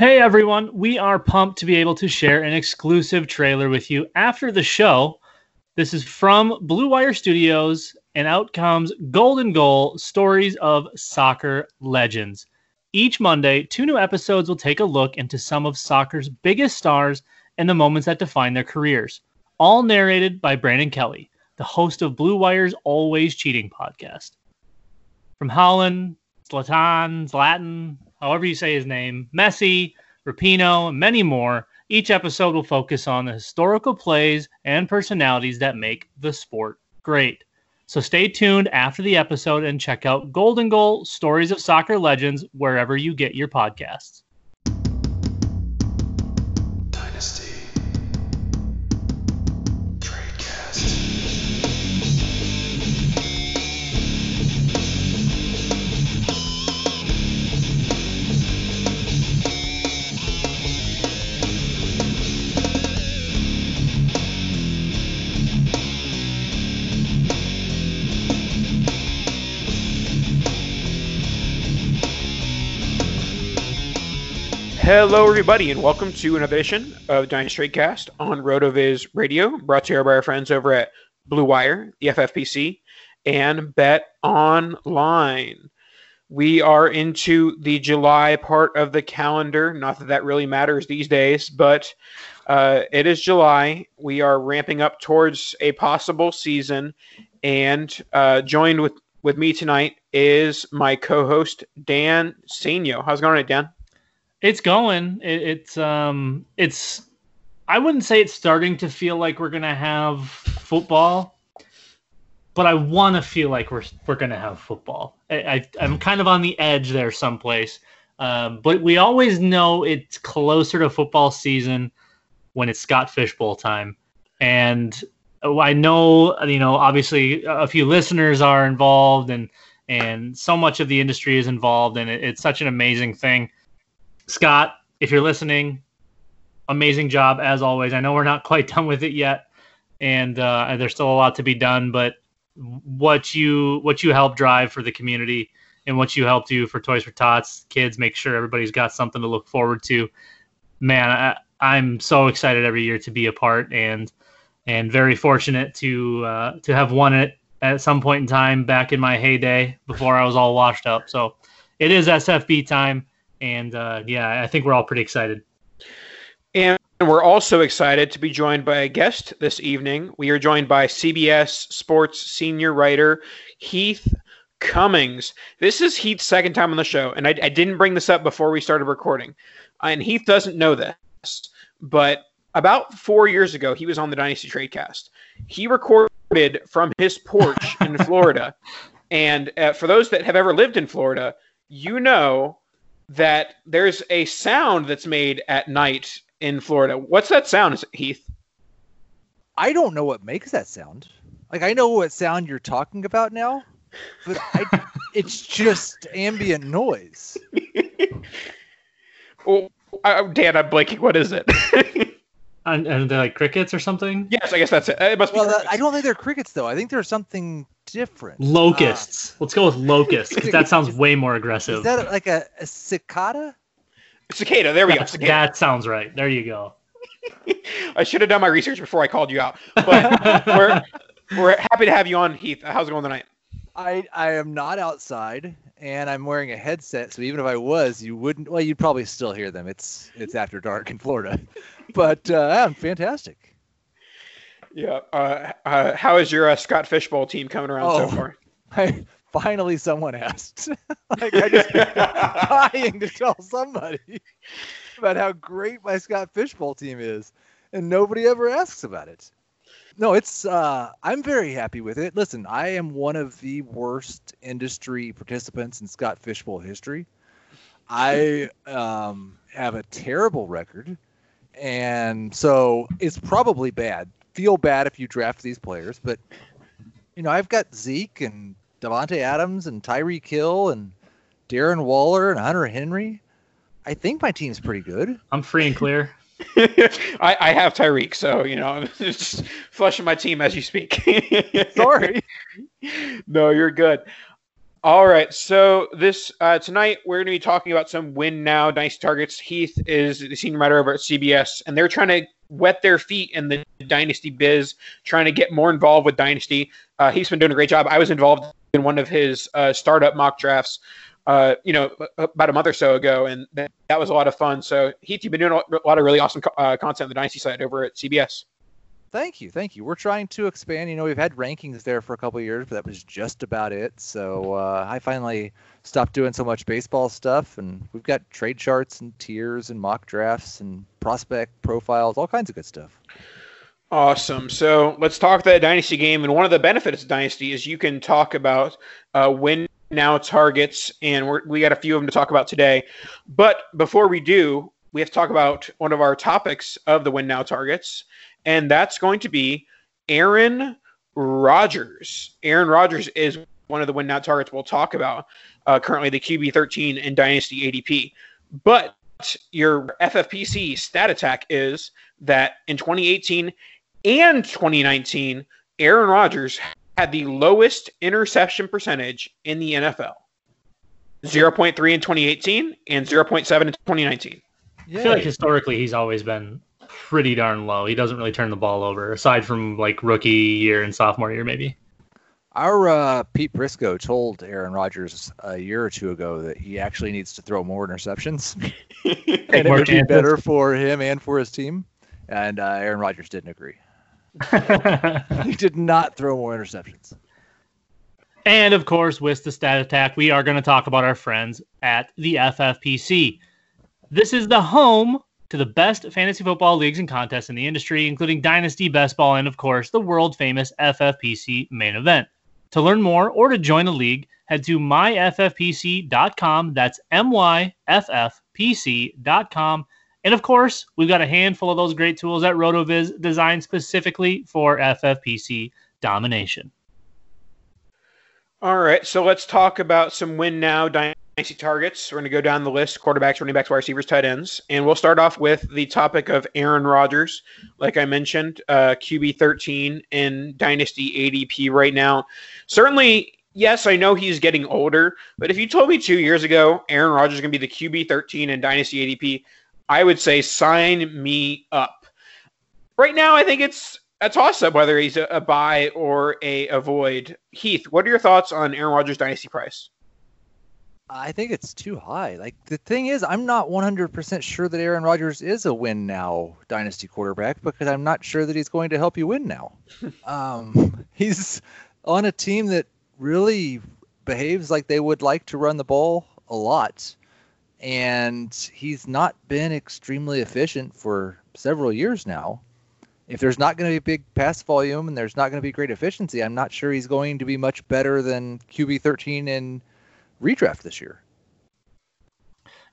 Hey everyone, we are pumped to be able to share an exclusive trailer with you after the show. This is from Blue Wire Studios, and out comes Golden Goal Stories of Soccer Legends. Each Monday, two new episodes will take a look into some of soccer's biggest stars and the moments that define their careers, all narrated by Brandon Kelly, the host of Blue Wire's Always Cheating podcast. From Holland, Zlatan, Zlatan, however you say his name, Messi, Rapinoe, and many more. Each episode will focus on the historical plays and personalities that make the sport great. So stay tuned after the episode and check out Golden Goal Stories of Soccer Legends wherever you get your podcasts. Hello, everybody, and welcome to another edition of Dynasty Tradecast on RotoViz Radio, brought to you by our friends over at Blue Wire, the FFPC, and Bet Online. We are into the July part of the calendar. Not that that really matters these days, but uh, it is July. We are ramping up towards a possible season, and uh, joined with with me tonight is my co-host Dan Sainio. How's it going, Dan? It's going. It, it's um it's I wouldn't say it's starting to feel like we're gonna have football, but I want to feel like we're we're gonna have football. I, I I'm kind of on the edge there someplace, um, but we always know it's closer to football season when it's Scott Fish Bowl time, and I know you know obviously a few listeners are involved and and so much of the industry is involved and it, it's such an amazing thing. Scott, if you're listening, amazing job as always. I know we're not quite done with it yet, and uh, there's still a lot to be done. But what you what you help drive for the community and what you help do for Toys for Tots kids, make sure everybody's got something to look forward to. Man, I, I'm so excited every year to be a part and and very fortunate to uh, to have won it at some point in time back in my heyday before I was all washed up. So it is SFB time and uh, yeah, I think we're all pretty excited. And we're also excited to be joined by a guest this evening. We are joined by CBS Sports senior writer Heath Cummings. This is Heath's second time on the show, and I, I didn't bring this up before we started recording. And Heath doesn't know this, but about four years ago, he was on the Dynasty Tradecast. He recorded from his porch in Florida. And uh, for those that have ever lived in Florida, you know that there's a sound that's made at night in Florida. What's that sound, Heath? I don't know what makes that sound. Like I know what sound you're talking about now, but I, it's just ambient noise. well, I, Dan, I'm blanking. What is it? and, and they're like crickets or something. Yes, I guess that's it. It must well, be. That, I don't think they're crickets though. I think there's something different. Locusts. Uh, Let's go with locusts because that sounds way more aggressive. Is that like a, a cicada? Cicada. There we that, go. Cicada. That sounds right. There you go. I should have done my research before I called you out. But we're we're happy to have you on, Heath. How's it going tonight? I I am not outside and I'm wearing a headset, so even if I was, you wouldn't. Well, you'd probably still hear them. It's it's after dark in Florida, but uh, I'm fantastic. Yeah. Uh, uh, how is your uh, Scott Fish Bowl team coming around Oh. so far? I, finally, someone asked. like I just dying to tell somebody about how great my Scott Fish Bowl team is, and nobody ever asks about it. No, it's uh, I'm very happy with it. Listen, I am one of the worst industry participants in Scott Fishbowl history. I um, have a terrible record, and so it's probably bad. Feel bad if you draft these players, but you know I've got Zeke and Davante Adams and Tyreek Hill and Darren Waller and Hunter Henry. I think my team's pretty good. I'm free and clear. I, I have Tyreek, so you know, I'm just flushing my team as you speak. Sorry. no, you're good. All right, so this uh, tonight we're going to be talking about some win now dynasty targets. Heath is the senior writer over at CBS, and they're trying to wet their feet in the dynasty biz, trying to get more involved with dynasty. Uh, he's been doing a great job. I was involved in one of his uh, startup mock drafts, uh, you know, about a month or so ago, and that, that was a lot of fun. So Heath, you've been doing a lot of really awesome co- uh, content on the dynasty side over at CBS. Thank you, thank you. We're trying to expand. You know, we've had rankings there for a couple years, but that was just about it. So uh, I finally stopped doing so much baseball stuff, and we've got trade charts and tiers and mock drafts and prospect profiles, all kinds of good stuff. Awesome. So let's talk that dynasty game. And one of the benefits of dynasty is you can talk about uh, win now targets, and we got a few of them to talk about today. But before we do, we have to talk about one of our topics of the win now targets, and that's going to be Aaron Rodgers. Aaron Rodgers is one of the win now targets we'll talk about. Uh, currently, the QB 13 in Dynasty ADP. But your FFPC stat attack is that in 2018 and 2019, Aaron Rodgers had the lowest interception percentage in the NFL 0.3 in 2018 and 0.7 in 2019. I feel like historically he's always been pretty darn low. He doesn't really turn the ball over, aside from like rookie year and sophomore year, maybe. Our uh, Pete Prisco told Aaron Rodgers a year or two ago that he actually needs to throw more interceptions, and it would be better for him and for his team. And uh, Aaron Rodgers didn't agree. He did not throw more interceptions. and of course, with the stat attack, we are going to talk about our friends at the FFPC. This is the home to the best fantasy football leagues and contests in the industry, including Dynasty, Best Ball, and of course, the world famous FFPC main event. To learn more or to join a league, head to myffpc.com. That's myffpc.com. And of course, we've got a handful of those great tools at RotoViz designed specifically for FFPC domination. All right, so let's talk about some win now dynasty targets. We're going to go down the list: quarterbacks, running backs, wide receivers, tight ends, and we'll start off with the topic of Aaron Rodgers. Like I mentioned, uh, QB thirteen in dynasty ADP right now. Certainly, yes, I know he's getting older, but if you told me two years ago Aaron Rodgers is going to be the QB thirteen in dynasty ADP, I would say sign me up. Right now, I think it's a toss up whether he's a, a buy or a avoid. Heath, what are your thoughts on Aaron Rodgers' dynasty price? I think it's too high. Like the thing is, I'm not 100% sure that Aaron Rodgers is a win now dynasty quarterback because I'm not sure that he's going to help you win now. um, he's on a team that really behaves like they would like to run the ball a lot, and he's not been extremely efficient for several years now. If there's not going to be big pass volume and there's not going to be great efficiency, I'm not sure he's going to be much better than QB 13 in redraft this year.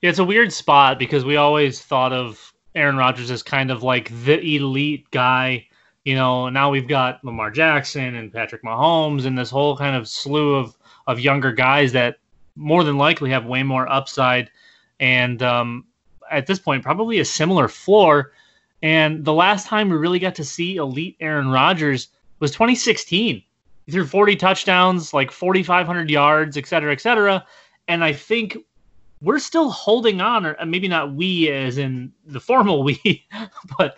Yeah, it's a weird spot because we always thought of Aaron Rodgers as kind of like the elite guy. You know, now we've got Lamar Jackson and Patrick Mahomes and this whole kind of slew of of younger guys that more than likely have way more upside and um, at this point probably a similar floor. And the last time we really got to see elite Aaron Rodgers was 2016. He threw 40 touchdowns, like 4,500 yards, et cetera, et cetera. And I think we're still holding on, or uh, maybe not we as in the formal we, but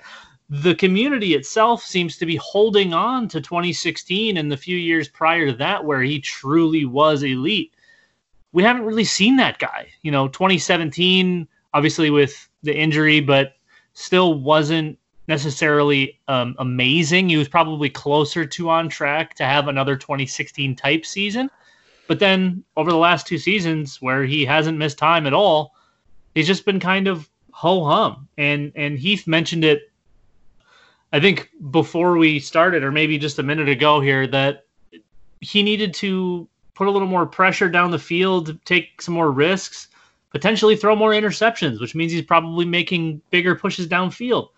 the community itself seems to be holding on to 2016 and the few years prior to that where he truly was elite. We haven't really seen that guy. You know, 2017, obviously with the injury, but still wasn't necessarily um, amazing. He was probably closer to on track to have another 2016 type season. But then over the last two seasons, where he hasn't missed time at all, he's just been kind of ho hum. And and Heath mentioned it, I think before we started, or maybe just a minute ago here, that he needed to put a little more pressure down the field, take some more risks, potentially throw more interceptions, which means he's probably making bigger pushes downfield.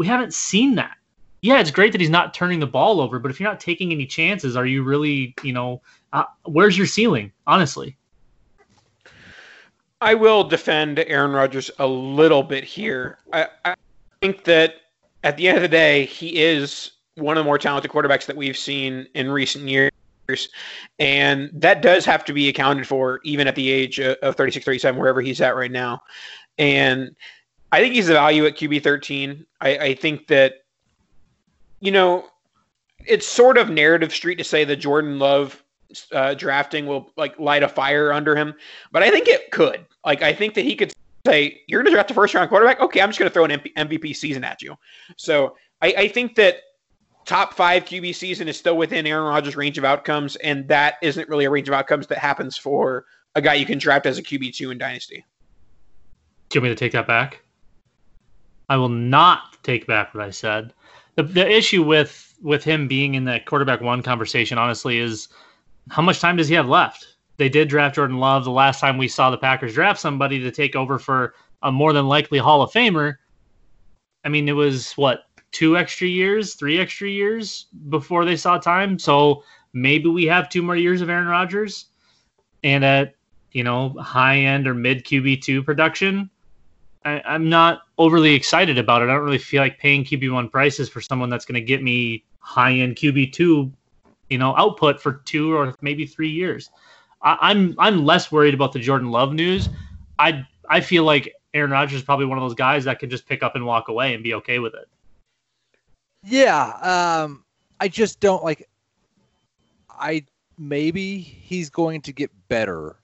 We haven't seen that. Yeah, it's great that he's not turning the ball over, but if you're not taking any chances, are you really, you know, uh, where's your ceiling, honestly? I will defend Aaron Rodgers a little bit here. I, I think that at the end of the day, he is one of the more talented quarterbacks that we've seen in recent years. And that does have to be accounted for even at the age of 36, 37, wherever he's at right now. And I think he's a value at QB 13. I, I think that, you know, it's sort of narrative street to say that Jordan Love uh, drafting will like light a fire under him, but I think it could. Like, I think that he could say, "You're going to draft a first round quarterback. Okay, I'm just going to throw an MVP season at you." So I, I think that top five QB season is still within Aaron Rodgers' range of outcomes, and that isn't really a range of outcomes that happens for a guy you can draft as a QB two in Dynasty. Do you want me to take that back? I will not take back what I said. The, the issue with with him being in that quarterback one conversation, honestly, is how much time does he have left? They did draft Jordan Love the last time we saw the Packers draft somebody to take over for a more than likely Hall of Famer. I mean, it was what two extra years, three extra years before they saw time. So maybe we have two more years of Aaron Rodgers, and at you know high end or mid QB two production. I, I'm not overly excited about it. I don't really feel like paying QB one prices for someone that's going to get me high end QB two, you know, output for two or maybe three years. I, am I'm, I'm less worried about the Jordan Love news. I I feel like Aaron Rodgers is probably one of those guys that can just pick up and walk away and be okay with it. Yeah, um, I just don't like. I maybe he's going to get better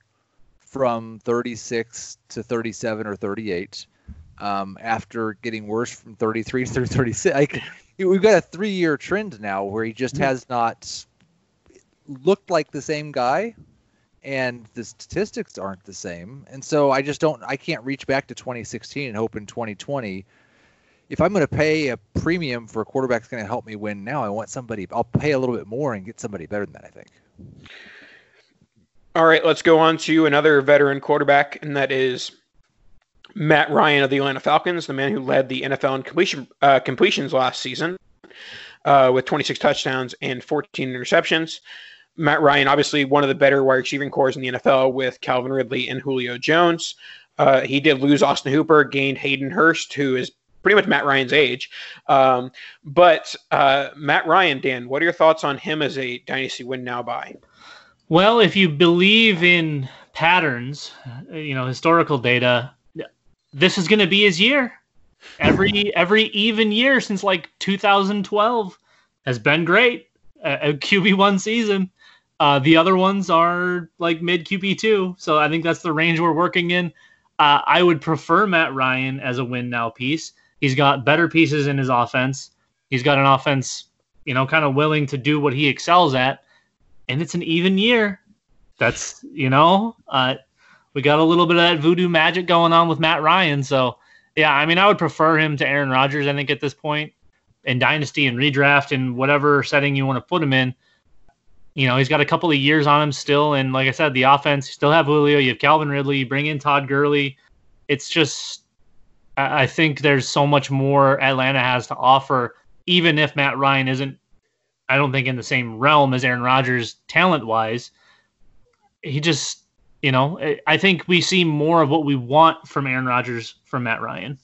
from 36 to 37 or 38 um, after getting worse from 33 through 36. Like, we've got a three year trend now where he just has not looked like the same guy and the statistics aren't the same. And so I just don't, I can't reach back to 2016 and hope in 2020. If I'm going to pay a premium for a quarterback that's going to help me win now, I want somebody, I'll pay a little bit more and get somebody better than that, I think. All right, let's go on to another veteran quarterback, and that is Matt Ryan of the Atlanta Falcons, the man who led the NFL in completion uh, completions last season uh, with 26 touchdowns and 14 interceptions. Matt Ryan, obviously one of the better wide receiving cores in the NFL with Calvin Ridley and Julio Jones. Uh, he did lose Austin Hooper, gained Hayden Hurst, who is pretty much Matt Ryan's age. Um, but uh, Matt Ryan, Dan, what are your thoughts on him as a dynasty win now buy? Well, if you believe in patterns, you know, historical data, this is going to be his year. Every every even year since like 2012 has been great. A, a QB one season. Uh, the other ones are like mid QB two. So I think that's the range we're working in. Uh, I would prefer Matt Ryan as a win now piece. He's got better pieces in his offense. He's got an offense, you know, kind of willing to do what he excels at, and it's an even year. That's you know, uh, we got a little bit of that voodoo magic going on with Matt Ryan. So yeah, I mean, I would prefer him to Aaron Rodgers. I think at this point in dynasty and redraft and whatever setting you want to put him in. You know, he's got a couple of years on him still, and like I said, the offense you still have Julio. You have Calvin Ridley. You bring in Todd Gurley. It's just, I think there's so much more Atlanta has to offer, even if Matt Ryan isn't. I don't think in the same realm as Aaron Rodgers talent wise. He just you know, I think we see more of what we want from Aaron Rodgers from Matt Ryan.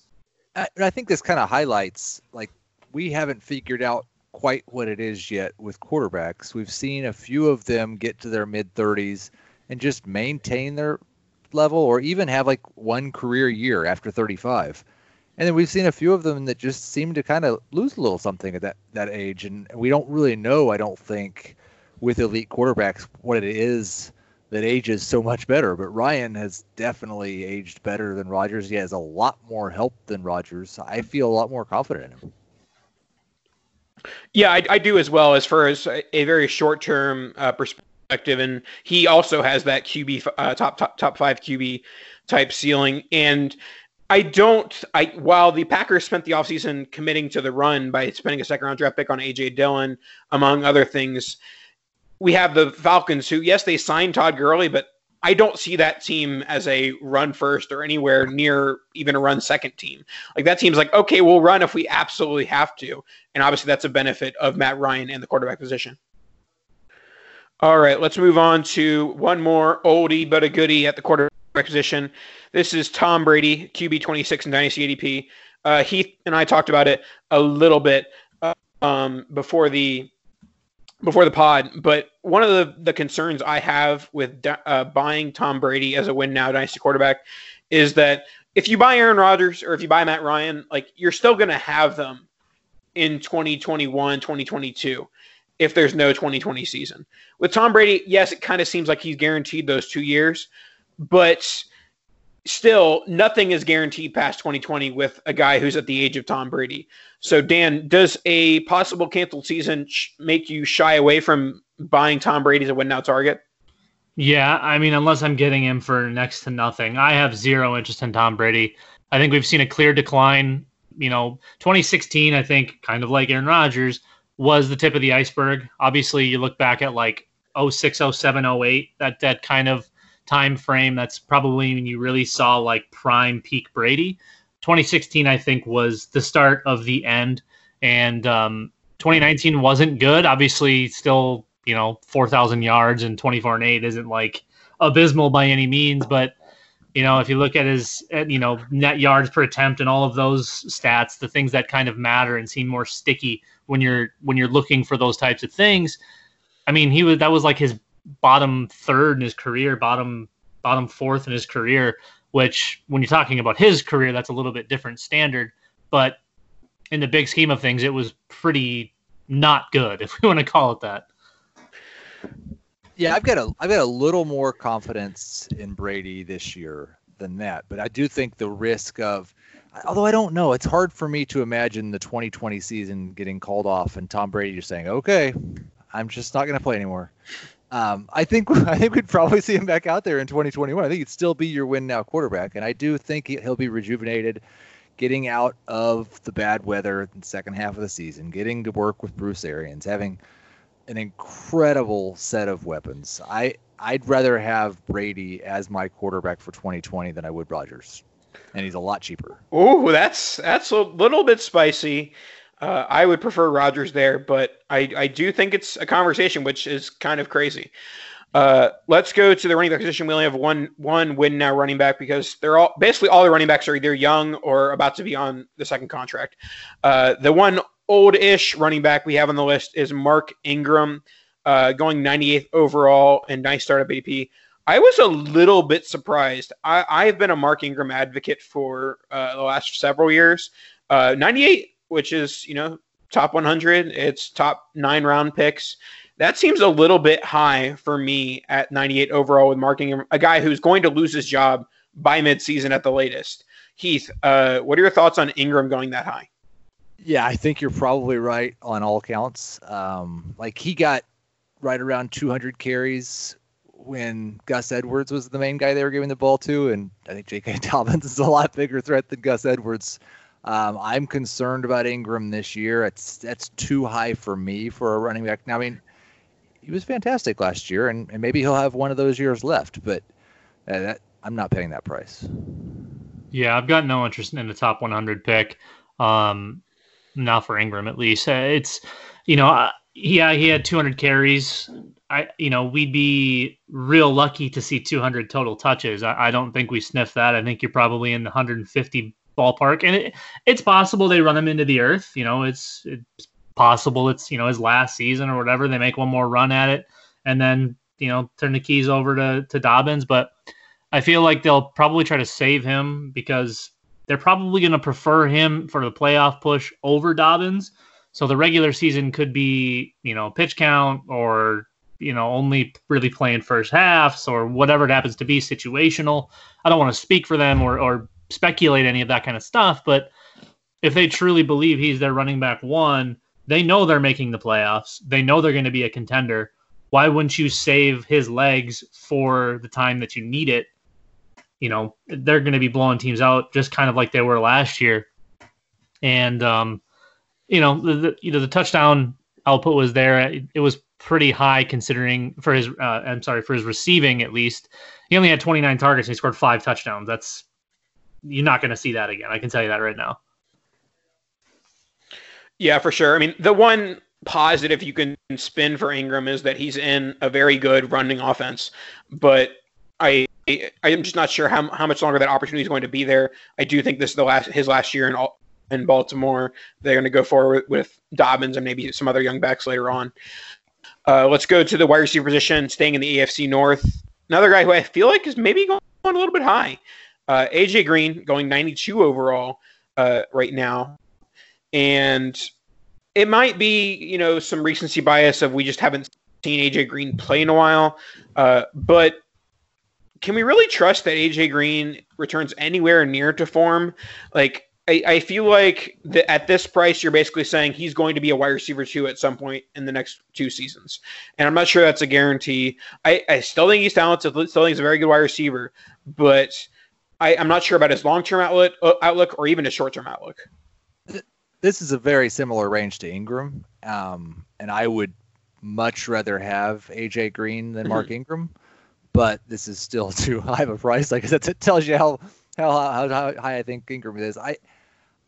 I, I think this kind of highlights like we haven't figured out quite what it is yet with quarterbacks. We've seen a few of them get to their mid 30s and just maintain their level or even have like one career year after 35. And then we've seen a few of them that just seem to kind of lose a little something at that, that age. And we don't really know, I don't think, with elite quarterbacks, what it is that ages so much better. But Ryan has definitely aged better than Rodgers. He has a lot more help than Rodgers. I feel a lot more confident in him. Yeah, I, I do as well, as far as a very short term uh, perspective. And he also has that QB uh, top top top five QB type ceiling. And I don't. I while the Packers spent the offseason committing to the run by spending a second round draft pick on AJ Dillon, among other things we have the Falcons, who yes, they signed Todd Gurley, but I don't see that team as a run first or anywhere near even a run second team. Like that team's like, okay, we'll run if we absolutely have to, and obviously that's a benefit of Matt Ryan and the quarterback position. All right, let's move on to one more oldie but a goodie at the quarterback position. This is Tom Brady, QB 26 in Dynasty ADP. Uh, Heath and I talked about it a little bit uh, um, before the before the pod, but one of the, the concerns I have with uh, buying Tom Brady as a win now dynasty quarterback is that if you buy Aaron Rodgers or if you buy Matt Ryan, like you're still going to have them in 2021, 2022 if there's no 2020 season. With Tom Brady, yes, it kind of seems like he's guaranteed those 2 years, but still nothing is guaranteed past 2020 with a guy who's at the age of Tom Brady. So Dan, does a possible canceled season sh- make you shy away from buying Tom Brady as a win now target? Yeah, I mean, unless I'm getting him for next to nothing, I have zero interest in Tom Brady. I think we've seen a clear decline. You know, 2016, I think, kind of like Aaron Rodgers, was the tip of the iceberg. Obviously, you look back at like 06, 07, 08, that that kind of time frame. That's probably when you really saw like prime peak Brady. 2016, I think, was the start of the end, and um, 2019 wasn't good. Obviously, still you know 4,000 yards and 24 and 8 isn't like abysmal by any means, but you know if you look at his at, you know net yards per attempt and all of those stats, the things that kind of matter and seem more sticky when you're when you're looking for those types of things. I mean, he was that was like his bottom third in his career, bottom bottom fourth in his career, which when you're talking about his career, that's a little bit different standard. But in the big scheme of things, it was pretty not good, if we want to call it that. Yeah, I've got a I've got a little more confidence in Brady this year than that, but I do think the risk of although I don't know, it's hard for me to imagine the 2020 season getting called off and Tom Brady just saying, "Okay, I'm just not going to play anymore." Um, I think I think we'd probably see him back out there in 2021. I think he'd still be your win now quarterback, and I do think he'll be rejuvenated, getting out of the bad weather in the second half of the season, getting to work with Bruce Arians, having an incredible set of weapons. I I'd rather have Brady as my quarterback for 2020 than I would Rodgers, and he's a lot cheaper. Oh, that's that's a little bit spicy. Uh, I would prefer Rodgers there, but I, I do think it's a conversation, which is kind of crazy. Uh, let's go to the running back position. We only have one one win now running back because they're all basically all the running backs are either young or about to be on the second contract. Uh, the one old-ish running back we have on the list is Mark Ingram, uh, going 98th overall and nice startup ADP. I was a little bit surprised. I, I've been a Mark Ingram advocate for uh, the last several years. Uh, 98, which is you know top 100, it's top nine round picks. That seems a little bit high for me at 98 overall with Mark Ingram, a guy who's going to lose his job by midseason at the latest. Heath, uh, what are your thoughts on Ingram going that high? Yeah, I think you're probably right on all counts. Um, like he got right around 200 carries when Gus Edwards was the main guy they were giving the ball to, and I think J.K. Dobbins is a lot bigger threat than Gus Edwards. Um, I'm concerned about Ingram this year. It's that's too high for me for a running back. Now, I mean, he was fantastic last year, and, and maybe he'll have one of those years left, but uh, that, I'm not paying that price. Yeah, I've got no interest in the top 100 pick. Um, not for Ingram at least. Uh, it's you know, uh, yeah, he had 200 carries. I you know we'd be real lucky to see 200 total touches. I, I don't think we sniff that. I think you're probably in the 150 ballpark, and it, it's possible they run him into the earth. You know, it's it's possible it's you know his last season or whatever. They make one more run at it, and then you know turn the keys over to to Dobbins. But I feel like they'll probably try to save him because they're probably going to prefer him for the playoff push over Dobbins. So the regular season could be, you know, pitch count or, you know, only really playing first halves or whatever it happens to be situational. I don't want to speak for them or, or speculate any of that kind of stuff, but if they truly believe he's their running back one, they know they're making the playoffs. They know they're going to be a contender. Why wouldn't you save his legs for the time that you need it you know they're going to be blowing teams out just kind of like they were last year. And um, you know the, the you know the touchdown output was there. It, it, was pretty high considering for his uh, I'm sorry for his receiving at least. He only had 29 targets and he scored five touchdowns. That's you're not going to see that again. I can tell you that right now. Yeah, for sure. I mean, the one positive you can spin for Ingram is that he's in a very good running offense, but I I'm just not sure how, how much longer that opportunity is going to be there. I do think this is the last his last year in all, in Baltimore. They're going to go forward with Dobbins and maybe some other young backs later on. Uh, let's go to the wide receiver position, staying in the AFC North. Another guy who I feel like is maybe going a little bit high. Uh, AJ Green going 92 overall uh, right now, and it might be you know some recency bias of we just haven't seen AJ Green play in a while, uh, but can we really trust that AJ Green returns anywhere near to form? Like I, I feel like the, at this price, you're basically saying he's going to be a wide receiver two at some point in the next two seasons, and I'm not sure that's a guarantee. I, I still think he's talented. Still think he's a very good wide receiver, but I, am not sure about his long term outlook, uh, outlook or even his short term outlook. This is a very similar range to Ingram, um, and I would much rather have AJ Green than Mark mm-hmm. Ingram, but this is still too high of a price. Like it tells you how how, how, how high I think Ingram is. I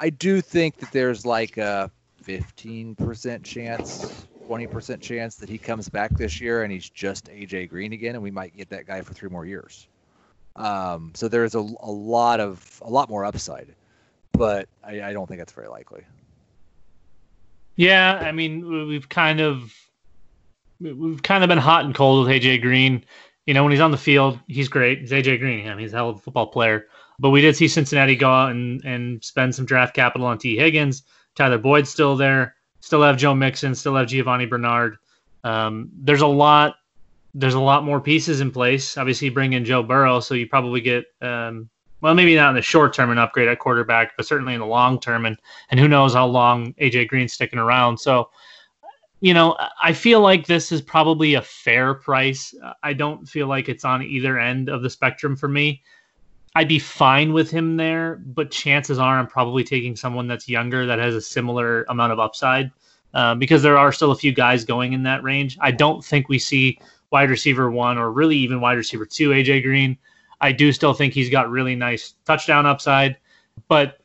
I do think that there's like a 15% chance, 20% chance that he comes back this year and he's just AJ Green again, and we might get that guy for three more years. Um, so there's a, a lot of a lot more upside, but I, I don't think that's very likely. Yeah, I mean we've kind of we've kind of been hot and cold with AJ Green. You know, when he's on the field, he's great. He's AJ Green. I mean, he's a hell of a football player. But we did see Cincinnati go out and, and spend some draft capital on Tee Higgins. Tyler Boyd's still there. Still have Joe Mixon. Still have Giovani Bernard. Um, there's a lot. There's a lot more pieces in place. Obviously, bring in Joe Burrow, so you probably get um, well, maybe not in the short term an upgrade at quarterback, but certainly in the long term, and and who knows how long AJ Green's sticking around. So, you know, I feel like this is probably a fair price. I don't feel like it's on either end of the spectrum for me. I'd be fine with him there, but chances are I'm probably taking someone that's younger that has a similar amount of upside uh, because there are still a few guys going in that range. I don't think we see wide receiver one or really even wide receiver two AJ Green. I do still think he's got really nice touchdown upside, but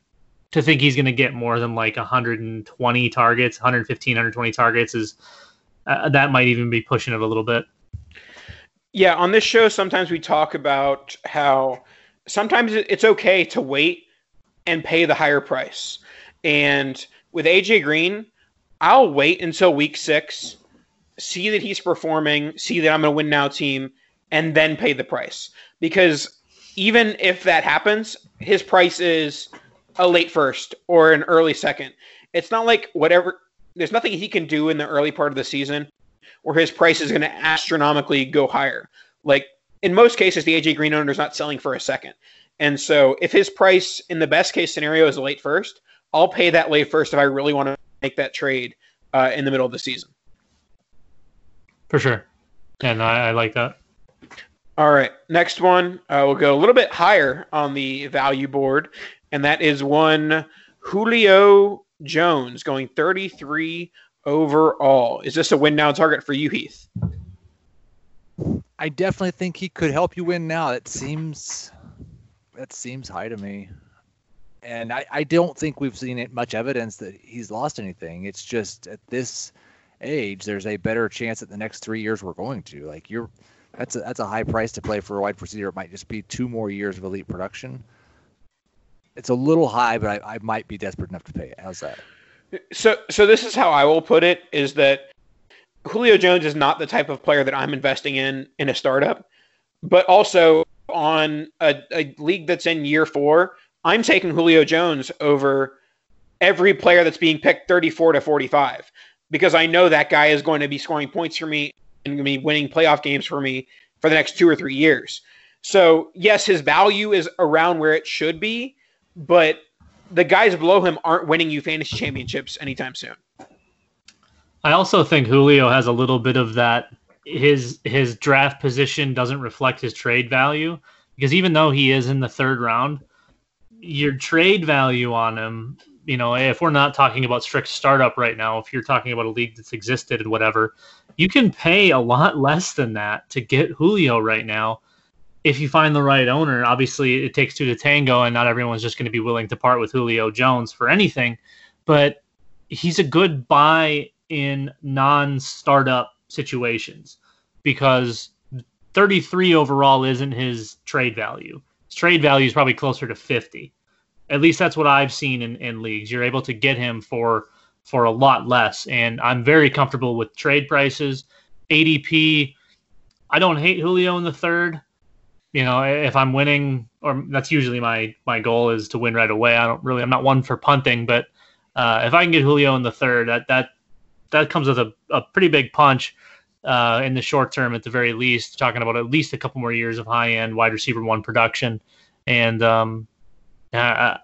to think he's going to get more than like 120 targets, 115, 120 targets is uh, that might even be pushing it a little bit. Yeah, on this show, sometimes we talk about how sometimes it's okay to wait and pay the higher price. And with AJ Green, I'll wait until week six, see that he's performing, see that I'm going to win now team, and then pay the price. Because even if that happens, his price is a late first or an early second. It's not like whatever, there's nothing he can do in the early part of the season where his price is going to astronomically go higher. Like in most cases, the AJ Green owner is not selling for a second. And so if his price in the best case scenario is a late first, I'll pay that late first if I really want to make that trade uh, in the middle of the season. For sure. And I, I like that. All right. Next one, uh, we'll go a little bit higher on the value board, and that is one Julio Jones going 33 overall. Is this a win now target for you, Heath? I definitely think he could help you win now. It seems that seems high to me. And I, I don't think we've seen much evidence that he's lost anything. It's just at this age, there's a better chance that the next three years we're going to. Like you're that's a that's a high price to play for a wide receiver. It might just be two more years of elite production. It's a little high, but I, I might be desperate enough to pay it. How's that? So so this is how I will put it is that Julio Jones is not the type of player that I'm investing in in a startup, but also on a, a league that's in year four, I'm taking Julio Jones over every player that's being picked 34 to 45 because I know that guy is going to be scoring points for me and going to be winning playoff games for me for the next two or three years. So, yes, his value is around where it should be, but the guys below him aren't winning you fantasy championships anytime soon. I also think Julio has a little bit of that. His his draft position doesn't reflect his trade value because even though he is in the third round, your trade value on him, you know, if we're not talking about strict startup right now, if you're talking about a league that's existed and whatever, you can pay a lot less than that to get Julio right now if you find the right owner. Obviously, it takes two to tango, and not everyone's just going to be willing to part with Julio Jones for anything, but he's a good buy in non-startup situations because 33 overall isn't his trade value. His trade value is probably closer to 50. At least that's what I've seen in, in leagues. You're able to get him for for a lot less, and I'm very comfortable with trade prices. ADP, I don't hate Julio in the third. You know, if I'm winning, or that's usually my my goal is to win right away. I don't really, I'm not one for punting, but uh, if I can get Julio in the third, that that that comes with a, a pretty big punch uh, in the short term, at the very least. Talking about at least a couple more years of high end wide receiver one production, and um, I,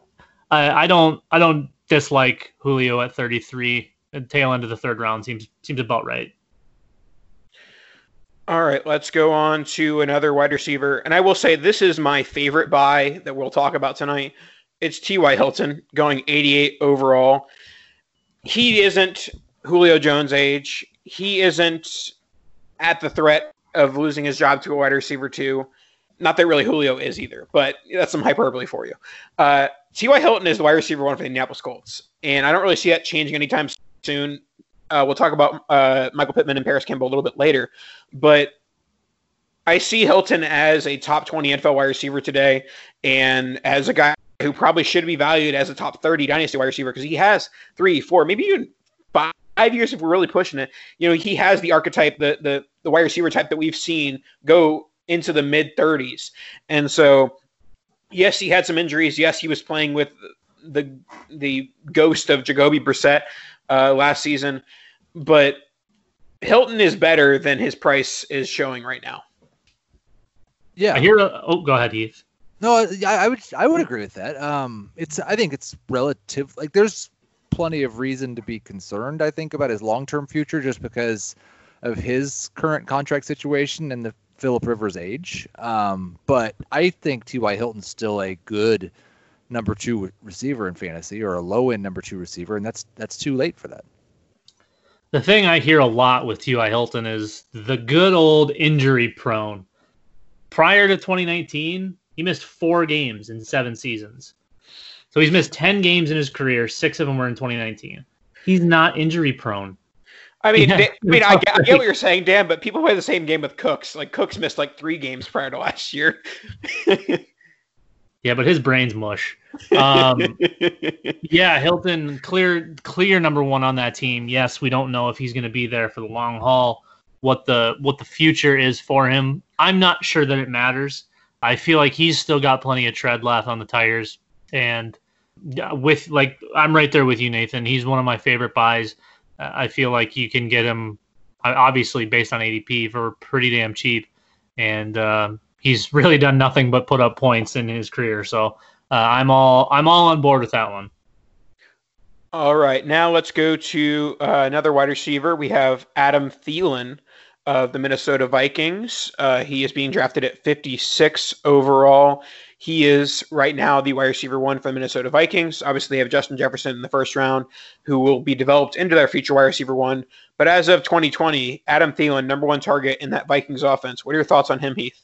I, I don't I don't dislike Julio at 33. The tail end of the third round seems seems about right. All right, let's go on to another wide receiver. And I will say this is my favorite buy that we'll talk about tonight. It's T.Y. Hilton going 88 overall. He isn't Julio Jones' age. He isn't at the threat of losing his job to a wide receiver, too. Not that really Julio is either, but that's some hyperbole for you. Uh, T.Y. Hilton is the wide receiver one for the Indianapolis Colts. And I don't really see that changing anytime soon. Uh, we'll talk about uh, Michael Pittman and Parris Campbell a little bit later, but I see Hilton as a top 20 NFL wide receiver today, and as a guy who probably should be valued as a top 30 dynasty wide receiver because he has three, four, maybe even five, years if we're really pushing it. You know, he has the archetype, the the the wide receiver type that we've seen go into the mid 30s, and so yes, he had some injuries. Yes, he was playing with the the ghost of Jacoby Brissett uh, last season, but Hilton is better than his price is showing right now. Yeah. I hear. A, oh, go ahead, Heath. No, I, I would I would agree with that. Um, it's I think it's relative. Like there's plenty of reason to be concerned. I think about his long term future just because of his current contract situation and the Philip Rivers age. Um, but I think T.Y. Hilton's still a good number two receiver in fantasy or a low end number two receiver, and that's that's too late for that. The thing I hear a lot with T.Y. Hilton is the good old injury prone. Prior to 2019, he missed four games in seven seasons. So he's missed 10 games in his career. Six of them were in 2019. He's not injury prone. I mean, Yeah. I mean, I get, I get what you're saying, Dan, but people play the same game with Cooks. Like Cooks missed like three games prior to last year. Yeah, but his brain's mush. Um, yeah, Hilton, clear, clear number one on that team. Yes, we don't know if he's going to be there for the long haul. What the what the future is for him, I'm not sure that it matters. I feel like he's still got plenty of tread left on the tires, and with like I'm right there with you, Nathan. He's one of my favorite buys. I feel like you can get him, obviously based on ADP, for pretty damn cheap, and uh, he's really done nothing but put up points in his career. So uh, I'm all I'm all on board with that one. All right, now let's go to uh, another wide receiver. We have Adam Thielen of the Minnesota Vikings. Uh, he is being drafted at 56 overall. He is right now the wide receiver one for the Minnesota Vikings. Obviously, they have Justin Jefferson in the first round, who will be developed into their future wide receiver one. But as of 2020, Adam Thielen, number one target in that Vikings offense. What are your thoughts on him, Heath?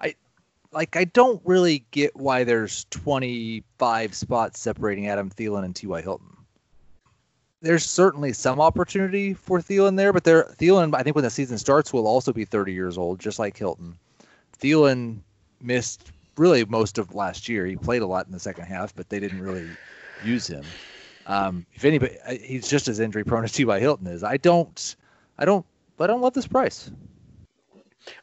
I like I don't really get why there's 25 spots separating Adam Thielen and T.Y. Hilton. There's certainly some opportunity for Thielen there, but there Thielen, I think when the season starts, will also be 30 years old, just like Hilton. Thielen missed really most of last year. He played a lot in the second half, but they didn't really use him. Um, if anybody, he's just as injury prone as T.Y. Hilton is. I don't, I don't, I don't love this price.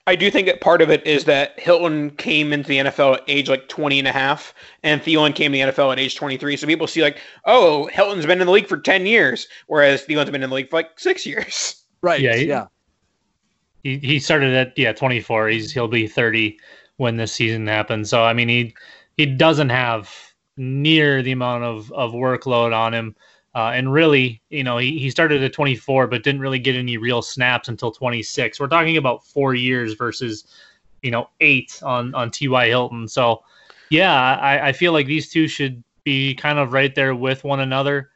I do think that part of it is that Hilton came into the NFL at age like 20 and a half, and Thielen came to the NFL at age 23. So people see like, oh, Hilton's been in the league for 10 years, whereas Thielen's been in the league for like six years. Right. Yeah, he- yeah. He he started at yeah 24. He's he'll be 30 when this season happens. So I mean he he doesn't have near the amount of of workload on him. Uh, and really, you know, he, he started at 24, but didn't really get any real snaps until 26. We're talking about four years versus, you know, eight on on T.Y. Hilton. So, yeah, I, I feel like these two should be kind of right there with one another.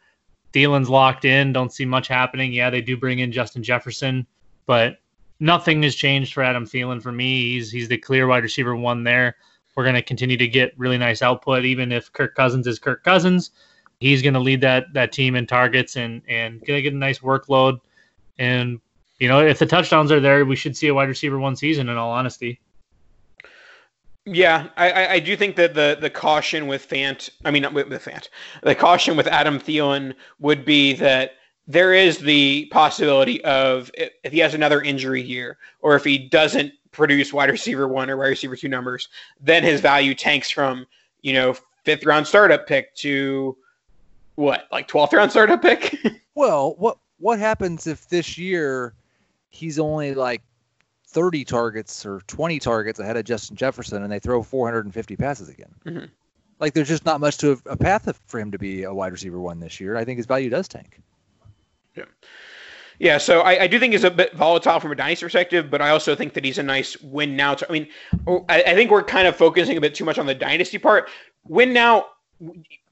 Thielen's locked in. Don't see much happening. Yeah, they do bring in Justin Jefferson, but nothing has changed for Adam Thielen for me. He's he's the clear wide receiver one there. We're going to continue to get really nice output, even if Kirk Cousins is Kirk Cousins. He's going to lead that that team in targets and and going to get a nice workload. And you know, if the touchdowns are there, we should see a wide receiver one season. In all honesty, Yeah, I, I, do think that the the caution with Fant, I mean, not with Fant, the caution with Adam Thielen would be that there is the possibility of if he has another injury here, or if he doesn't produce wide receiver one or wide receiver two numbers, then his value tanks from you know fifth round startup pick to what like twelfth round startup pick. Well, what what happens if this year he's only like 30 targets or 20 targets ahead of Justin Jefferson and they throw 450 passes again? Mhm. Like there's just not much to a path for him to be a wide receiver one this year. I think his value does tank. Yeah, Yeah, so I, I do think he's a bit volatile from a dynasty perspective, but I also think that he's a nice win now. To, I mean, oh, I, I think we're kind of focusing a bit too much on the dynasty part. Win now,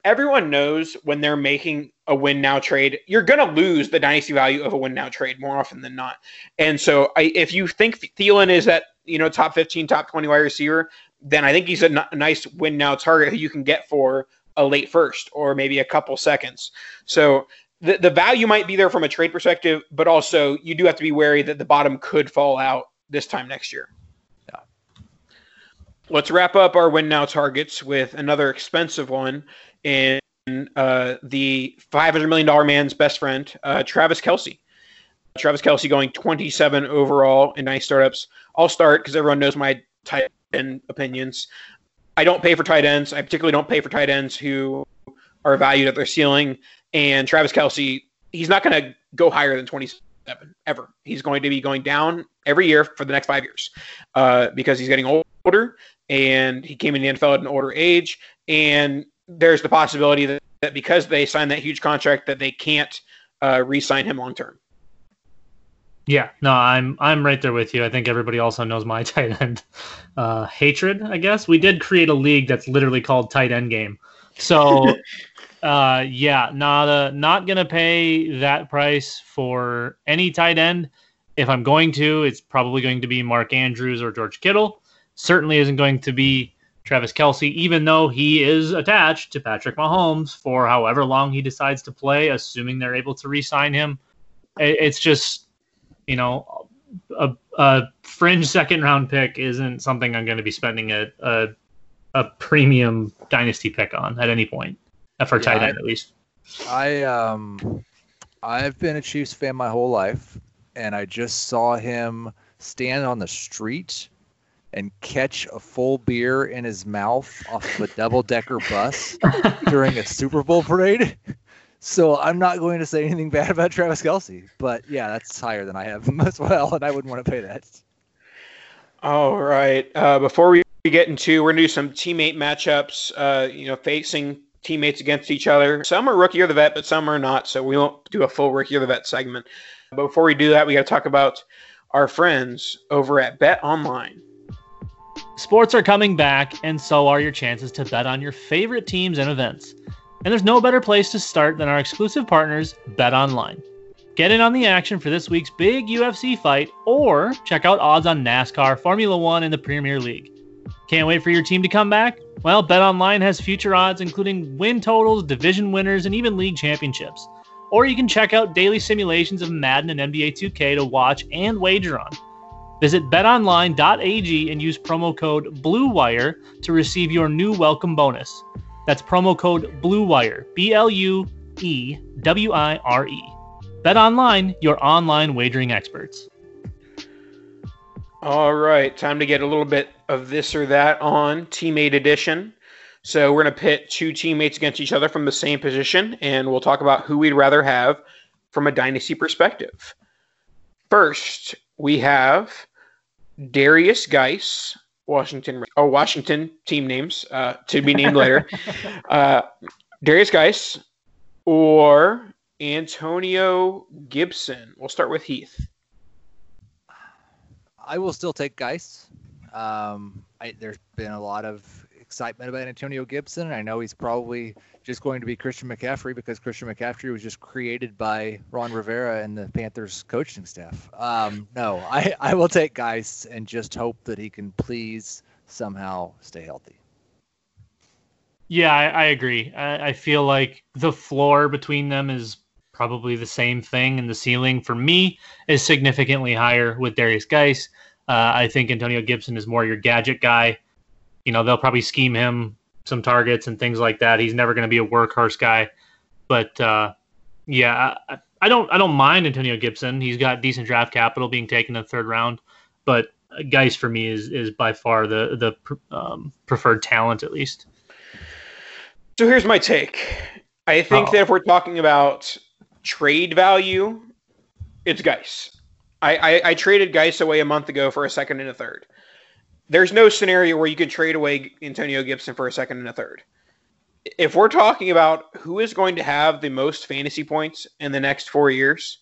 everyone knows when they're making a win now trade, you're going to lose the dynasty value of a win now trade more often than not. And so I, if you think Thielen is that, you know, top 15, top 20 wide receiver, then I think he's a, n- a nice win now target who you can get for a late first or maybe a couple seconds. So the, the value might be there from a trade perspective, but also you do have to be wary that the bottom could fall out this time next year. Yeah. Let's wrap up our win now targets with another expensive one in uh, the $500 million man's best friend, uh, Travis Kelce. Travis Kelce going 27 overall in nice startups. I'll start because everyone knows my tight end opinions. I don't pay for tight ends. I particularly don't pay for tight ends who are valued at their ceiling. And Travis Kelce, he's not going to go higher than 27 ever. He's going to be going down every year for the next five years uh, because he's getting older and he came in the NFL at an older age. And there's the possibility that, that because they signed that huge contract that they can't uh, re-sign him long term. Yeah, no, I'm I'm right there with you. I think everybody also knows my tight end uh, hatred. I guess we did create a league that's literally called Tight End Game. So, uh, yeah, not uh, not gonna pay that price for any tight end. If I'm going to, it's probably going to be Mark Andrews or George Kittle. Certainly isn't going to be Travis Kelce, even though he is attached to Patrick Mahomes for however long he decides to play, assuming they're able to re-sign him. It- It's just you know, a, a fringe second round pick isn't something I'm going to be spending a, a a premium dynasty pick on at any point for Yeah, tight end at least. I um I've been a Chiefs fan my whole life and I just saw him stand on the street and catch a full beer in his mouth off of a double decker bus during a Super Bowl parade. So I'm not going to say anything bad about Travis Kelce, but yeah, that's higher than I have him as well, and I wouldn't want to pay that. All right. Uh, before we get into, we're gonna do some teammate matchups. Uh, you know, facing teammates against each other. Some are rookie or the vet, but some are not. So we won't do a full rookie or the vet segment. But before we do that, we got to talk about our friends over at Bet Online. Sports are coming back, and so are your chances to bet on your favorite teams and events. And there's no better place to start than our exclusive partners, Bet Online. Get in on the action for this week's big UFC fight, or check out odds on NASCAR, Formula One, and the Premier League. Can't wait for your team to come back? Well, Bet Online has future odds, including win totals, division winners, and even league championships. Or you can check out daily simulations of Madden and NBA 2K to watch and wager on. Visit betonline.ag and use promo code BLUEWIRE to receive your new welcome bonus. That's promo code BLUEWIRE, B L U E W I R E. Bet Online, your online wagering experts. All right, time to get a little bit of this or that on teammate edition. So we're going to pit two teammates against each other from the same position, and we'll talk about who we'd rather have from a dynasty perspective. First, we have Derrius Guice, Washington. Oh, Washington team names uh, to be named later. Uh, Derrius Guice or Antonio Gibson. We'll start with Heath. I will still take Guice. Um, I, there's been a lot of excitement about Antonio Gibson. I know he's probably just going to be Christian McCaffrey because Christian McCaffrey was just created by Ron Rivera and the Panthers coaching staff. Um, no, I, I will take Guice and just hope that he can please somehow stay healthy. Yeah, I, I agree. I, I feel like the floor between them is probably the same thing, and the ceiling for me is significantly higher with Derrius Guice. Uh, I think Antonio Gibson is more your gadget guy. You know, they'll probably scheme him some targets and things like that. He's never going to be a workhorse guy. But uh, yeah, I, I don't I don't mind Antonio Gibson. He's got decent draft capital being taken in the third round, but Guice for me is is by far the the um, preferred talent at least. So here's my take. I think Uh-oh. that if we're talking about trade value, it's Guice. I, I, I traded Guice away a month ago for a second and a third. There's no scenario where you could trade away Antonio Gibson for a second and a third. If we're talking about who is going to have the most fantasy points in the next four years,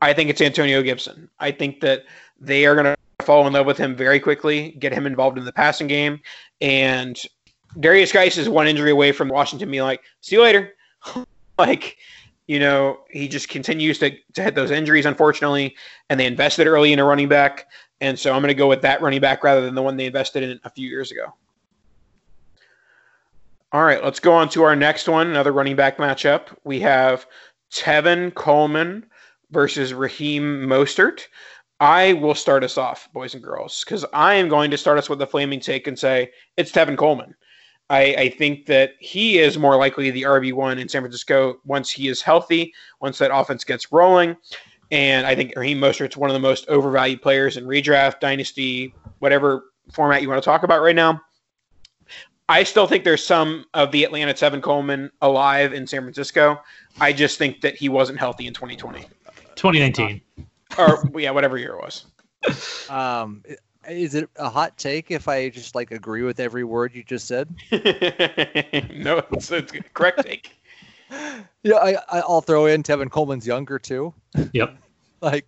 I think it's Antonio Gibson. I think that they are going to fall in love with him very quickly, get him involved in the passing game, and Derrius Guice is one injury away from Washington being like, "See you later." like, you know, he just continues to, to hit those injuries, unfortunately, and they invested early in a running back, and so I'm going to go with that running back rather than the one they invested in a few years ago. All right, let's go on to our next one, another running back matchup. We have Tevin Coleman versus Raheem Mostert. I will start us off, boys and girls, because I am going to start us with a flaming take and say it's Tevin Coleman. I, I, think that he is more likely the RB1 in San Francisco once he is healthy, once that offense gets rolling. And I think Raheem Mostert's one of the most overvalued players in redraft, dynasty, whatever format you want to talk about right now. I still think there's some of the Atlanta Tevin Coleman alive in San Francisco. I just think that he wasn't healthy in 2020. 2019. or, yeah, whatever year it was. Um, is it a hot take if I just like agree with every word you just said? no, it's, it's a correct take. Yeah, I, I I'll throw in Tevin Coleman's younger too. Yep. like,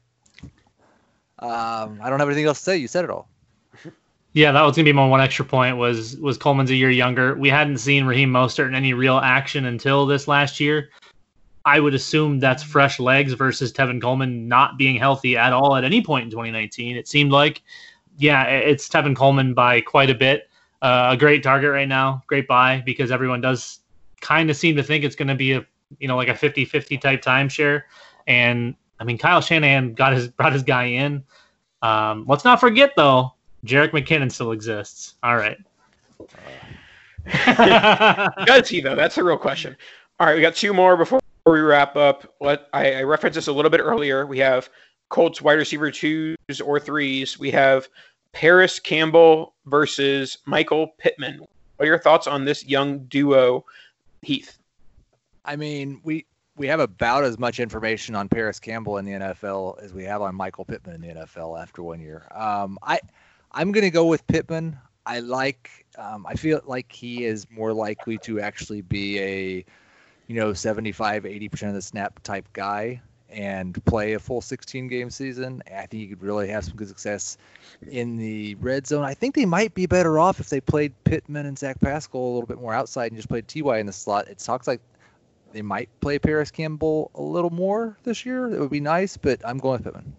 um, I don't have anything else to say. You said it all. Yeah, that was gonna be my one extra point. Was was Coleman's a year younger? We hadn't seen Raheem Mostert in any real action until this last year. I would assume that's fresh legs versus Tevin Coleman not being healthy at all at any point in 2019. It seemed like, yeah, it's Tevin Coleman by quite a bit. Uh, a great target right now, great buy because everyone does kind of seem to think it's going to be a you know like a 50-50 type timeshare. And I mean, Kyle Shanahan got his brought his guy in. Um, let's not forget though, Jerick McKinnon still exists. All right. Does he though? That's the real question. All right, we got two more before we wrap up. What I, I referenced this a little bit earlier. We have Colts wide receiver twos or threes. We have Parris Campbell versus Michael Pittman. What are your thoughts on this young duo, Heath? I mean, we we have about as much information on Parris Campbell in the NFL as we have on Michael Pittman in the NFL after one year. Um, I I'm gonna go with Pittman. I like. Um, I feel like he is more likely to actually be a, you know, 75, 80 percent of the snap type guy and play a full 16 game season. I think he could really have some good success in the red zone. I think they might be better off if they played Pittman and Zach Pascal a little bit more outside and just played Ty in the slot. It talks like they might play Parris Campbell a little more this year. It would be nice, but I'm going with Pittman.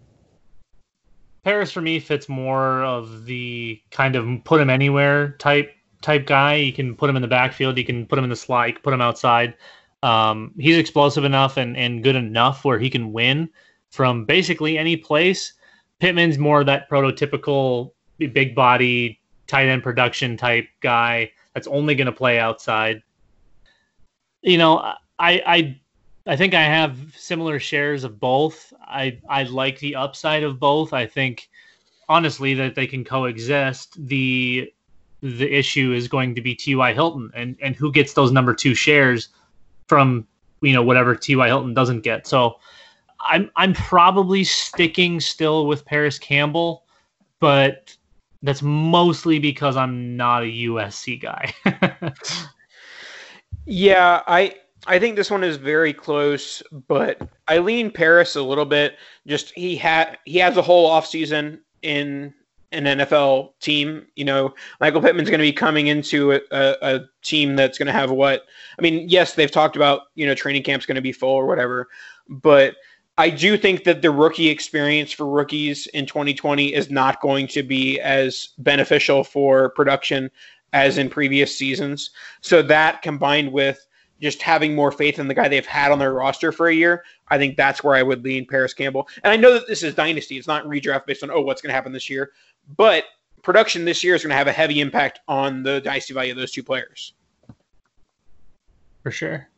Parris for me fits more of the kind of put him anywhere type type guy. You can put him in the backfield, you can put him in the slot, you can put him outside. Um, he's explosive enough and, and good enough where he can win from basically any place. Pittman's more that prototypical big body tight end production type guy that's only going to play outside. You know, I I I think I have similar shares of both. I I like the upside of both. I think honestly that they can coexist. The the issue is going to be T.Y. Hilton and and who gets those number 2 shares from you know whatever T.Y. Hilton doesn't get. So I'm I'm probably sticking still with Parris Campbell, but that's mostly because I'm not a USC guy. yeah, I I think this one is very close, but I lean Parris a little bit. Just he had he has a whole offseason in an NFL team. You know, Michael Pittman's going to be coming into a, a, a team that's going to have what? I mean, yes, they've talked about you know training camp's going to be full or whatever, but I do think that the rookie experience for rookies in 2020 is not going to be as beneficial for production as in previous seasons. So that combined with just having more faith in the guy they've had on their roster for a year, I think that's where I would lean Parris Campbell. And I know that this is dynasty; it's not redraft based on oh what's going to happen this year, but production this year is going to have a heavy impact on the dynasty value of those two players. For sure.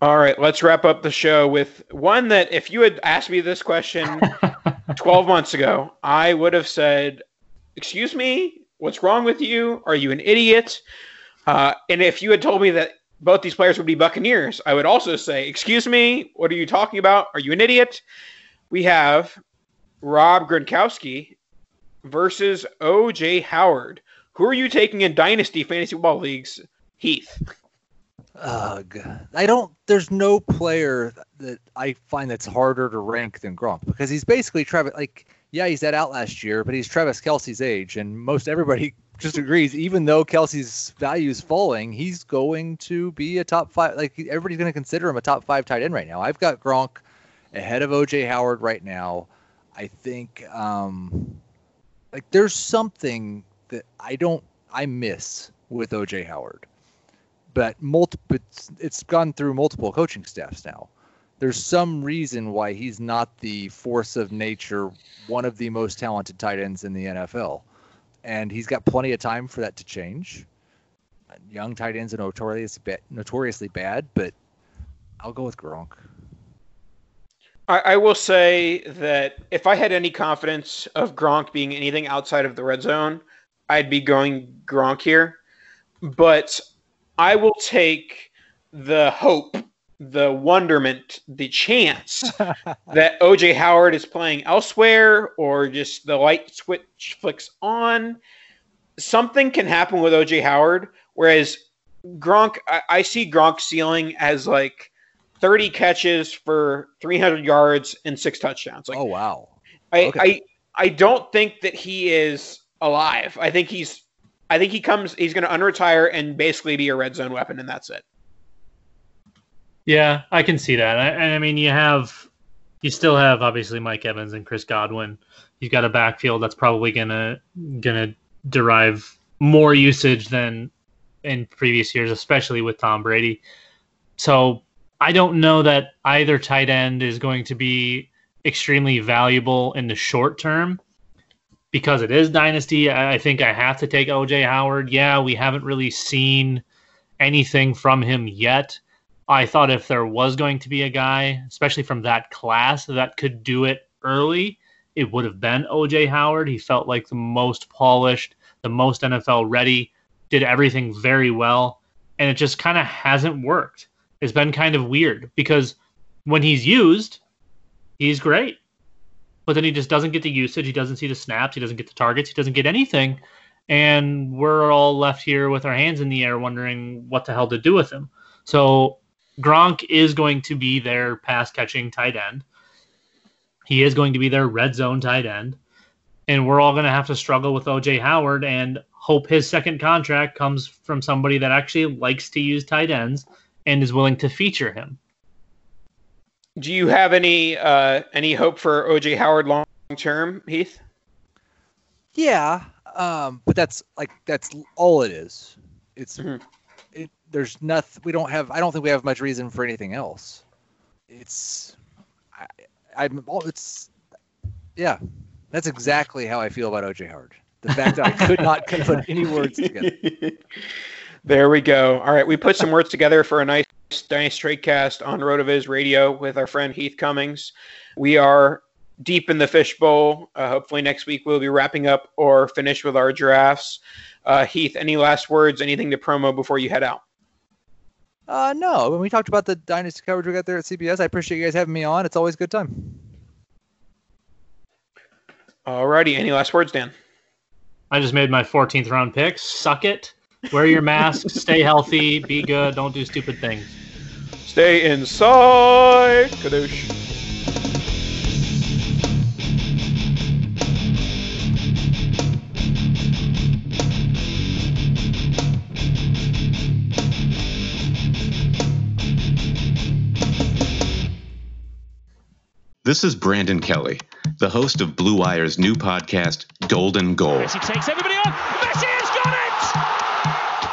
All right, let's wrap up the show with one that if you had asked me this question 12 months ago, I would have said, Excuse me, what's wrong with you? Are you an idiot? Uh, and if you had told me that both these players would be Buccaneers, I would also say, Excuse me, what are you talking about? Are you an idiot? We have Rob Gronkowski versus OJ Howard. Who are you taking in Dynasty Fantasy Football Leagues? Heath. Ugh. I don't. There's no player that I find that's harder to rank than Gronk because he's basically Travis. Like, yeah, he's that out last year, but he's Travis Kelce's age, and most everybody just agrees. Even though Kelce's value is falling, he's going to be a top five. Like everybody's going to consider him a top five tight end right now. I've got Gronk ahead of OJ Howard right now. I think, um, like, there's something that I don't, I miss with OJ Howard but multiple it's, gone through multiple coaching staffs now. There's some reason why he's not the force of nature, one of the most talented tight ends in the NFL, and he's got plenty of time for that to change. Young tight ends are notorious, notoriously bad, but I'll go with Gronk. I, I will say that if I had any confidence of Gronk being anything outside of the red zone, I'd be going Gronk here. But I will take the hope, the wonderment, the chance that OJ Howard is playing elsewhere or just the light switch flicks on. Something can happen with OJ Howard, whereas Gronk, I, I see Gronk ceiling as like 30 catches for 300 yards and six touchdowns. Like, oh wow! I, okay. I I don't think that he is alive. I think he's I think he comes. He's going to unretire and basically be a red zone weapon, and that's it. Yeah, I can see that. I, I mean, you have, you still have obviously Mike Evans and Chris Godwin. You've got a backfield that's probably gonna gonna derive more usage than in previous years, especially with Tom Brady. So I don't know that either tight end is going to be extremely valuable in the short term because it is dynasty, I think I have to take OJ Howard. Yeah, we haven't really seen anything from him yet. I thought if there was going to be a guy, especially from that class, that could do it early, it would have been OJ Howard. He felt like the most polished, the most NFL ready, did everything very well, and it just kind of hasn't worked. It's been kind of weird because when he's used, he's great but then he just doesn't get the usage. He doesn't see the snaps. He doesn't get the targets. He doesn't get anything. And we're all left here with our hands in the air wondering what the hell to do with him. So Gronk is going to be their pass catching tight end. He is going to be their red zone tight end. And we're all going to have to struggle with OJ Howard and hope his second contract comes from somebody that actually likes to use tight ends and is willing to feature him. Do you have any uh, any hope for OJ Howard long term, Heath? Yeah, um, but that's like that's all it is. It's mm-hmm. it. There's nothing. We don't have. I don't think we have much reason for anything else. It's. I, I'm. All it's. Yeah, that's exactly how I feel about OJ Howard. The fact that I could not put any words together. There we go. All right, we put some words together for a nice Dynasty Tradecast on RotoViz Radio with our friend Heath Cummings. We are deep in the fishbowl. Uh, hopefully next week we'll be wrapping up or finish with our drafts. Uh, Heath, any last words? Anything to promo before you head out? Uh, no. When we talked about the dynasty coverage we got there at CBS, I appreciate you guys having me on. It's always a good time. Alrighty. Any last words, Dan? I just made my 14th round pick. Suck it. Wear your mask. stay healthy. Be good. Don't do stupid things. Stay inside. Kadoosh. This is Brandon Kelly, the host of Blue Wire's new podcast, Golden Goal. Messi takes everybody on.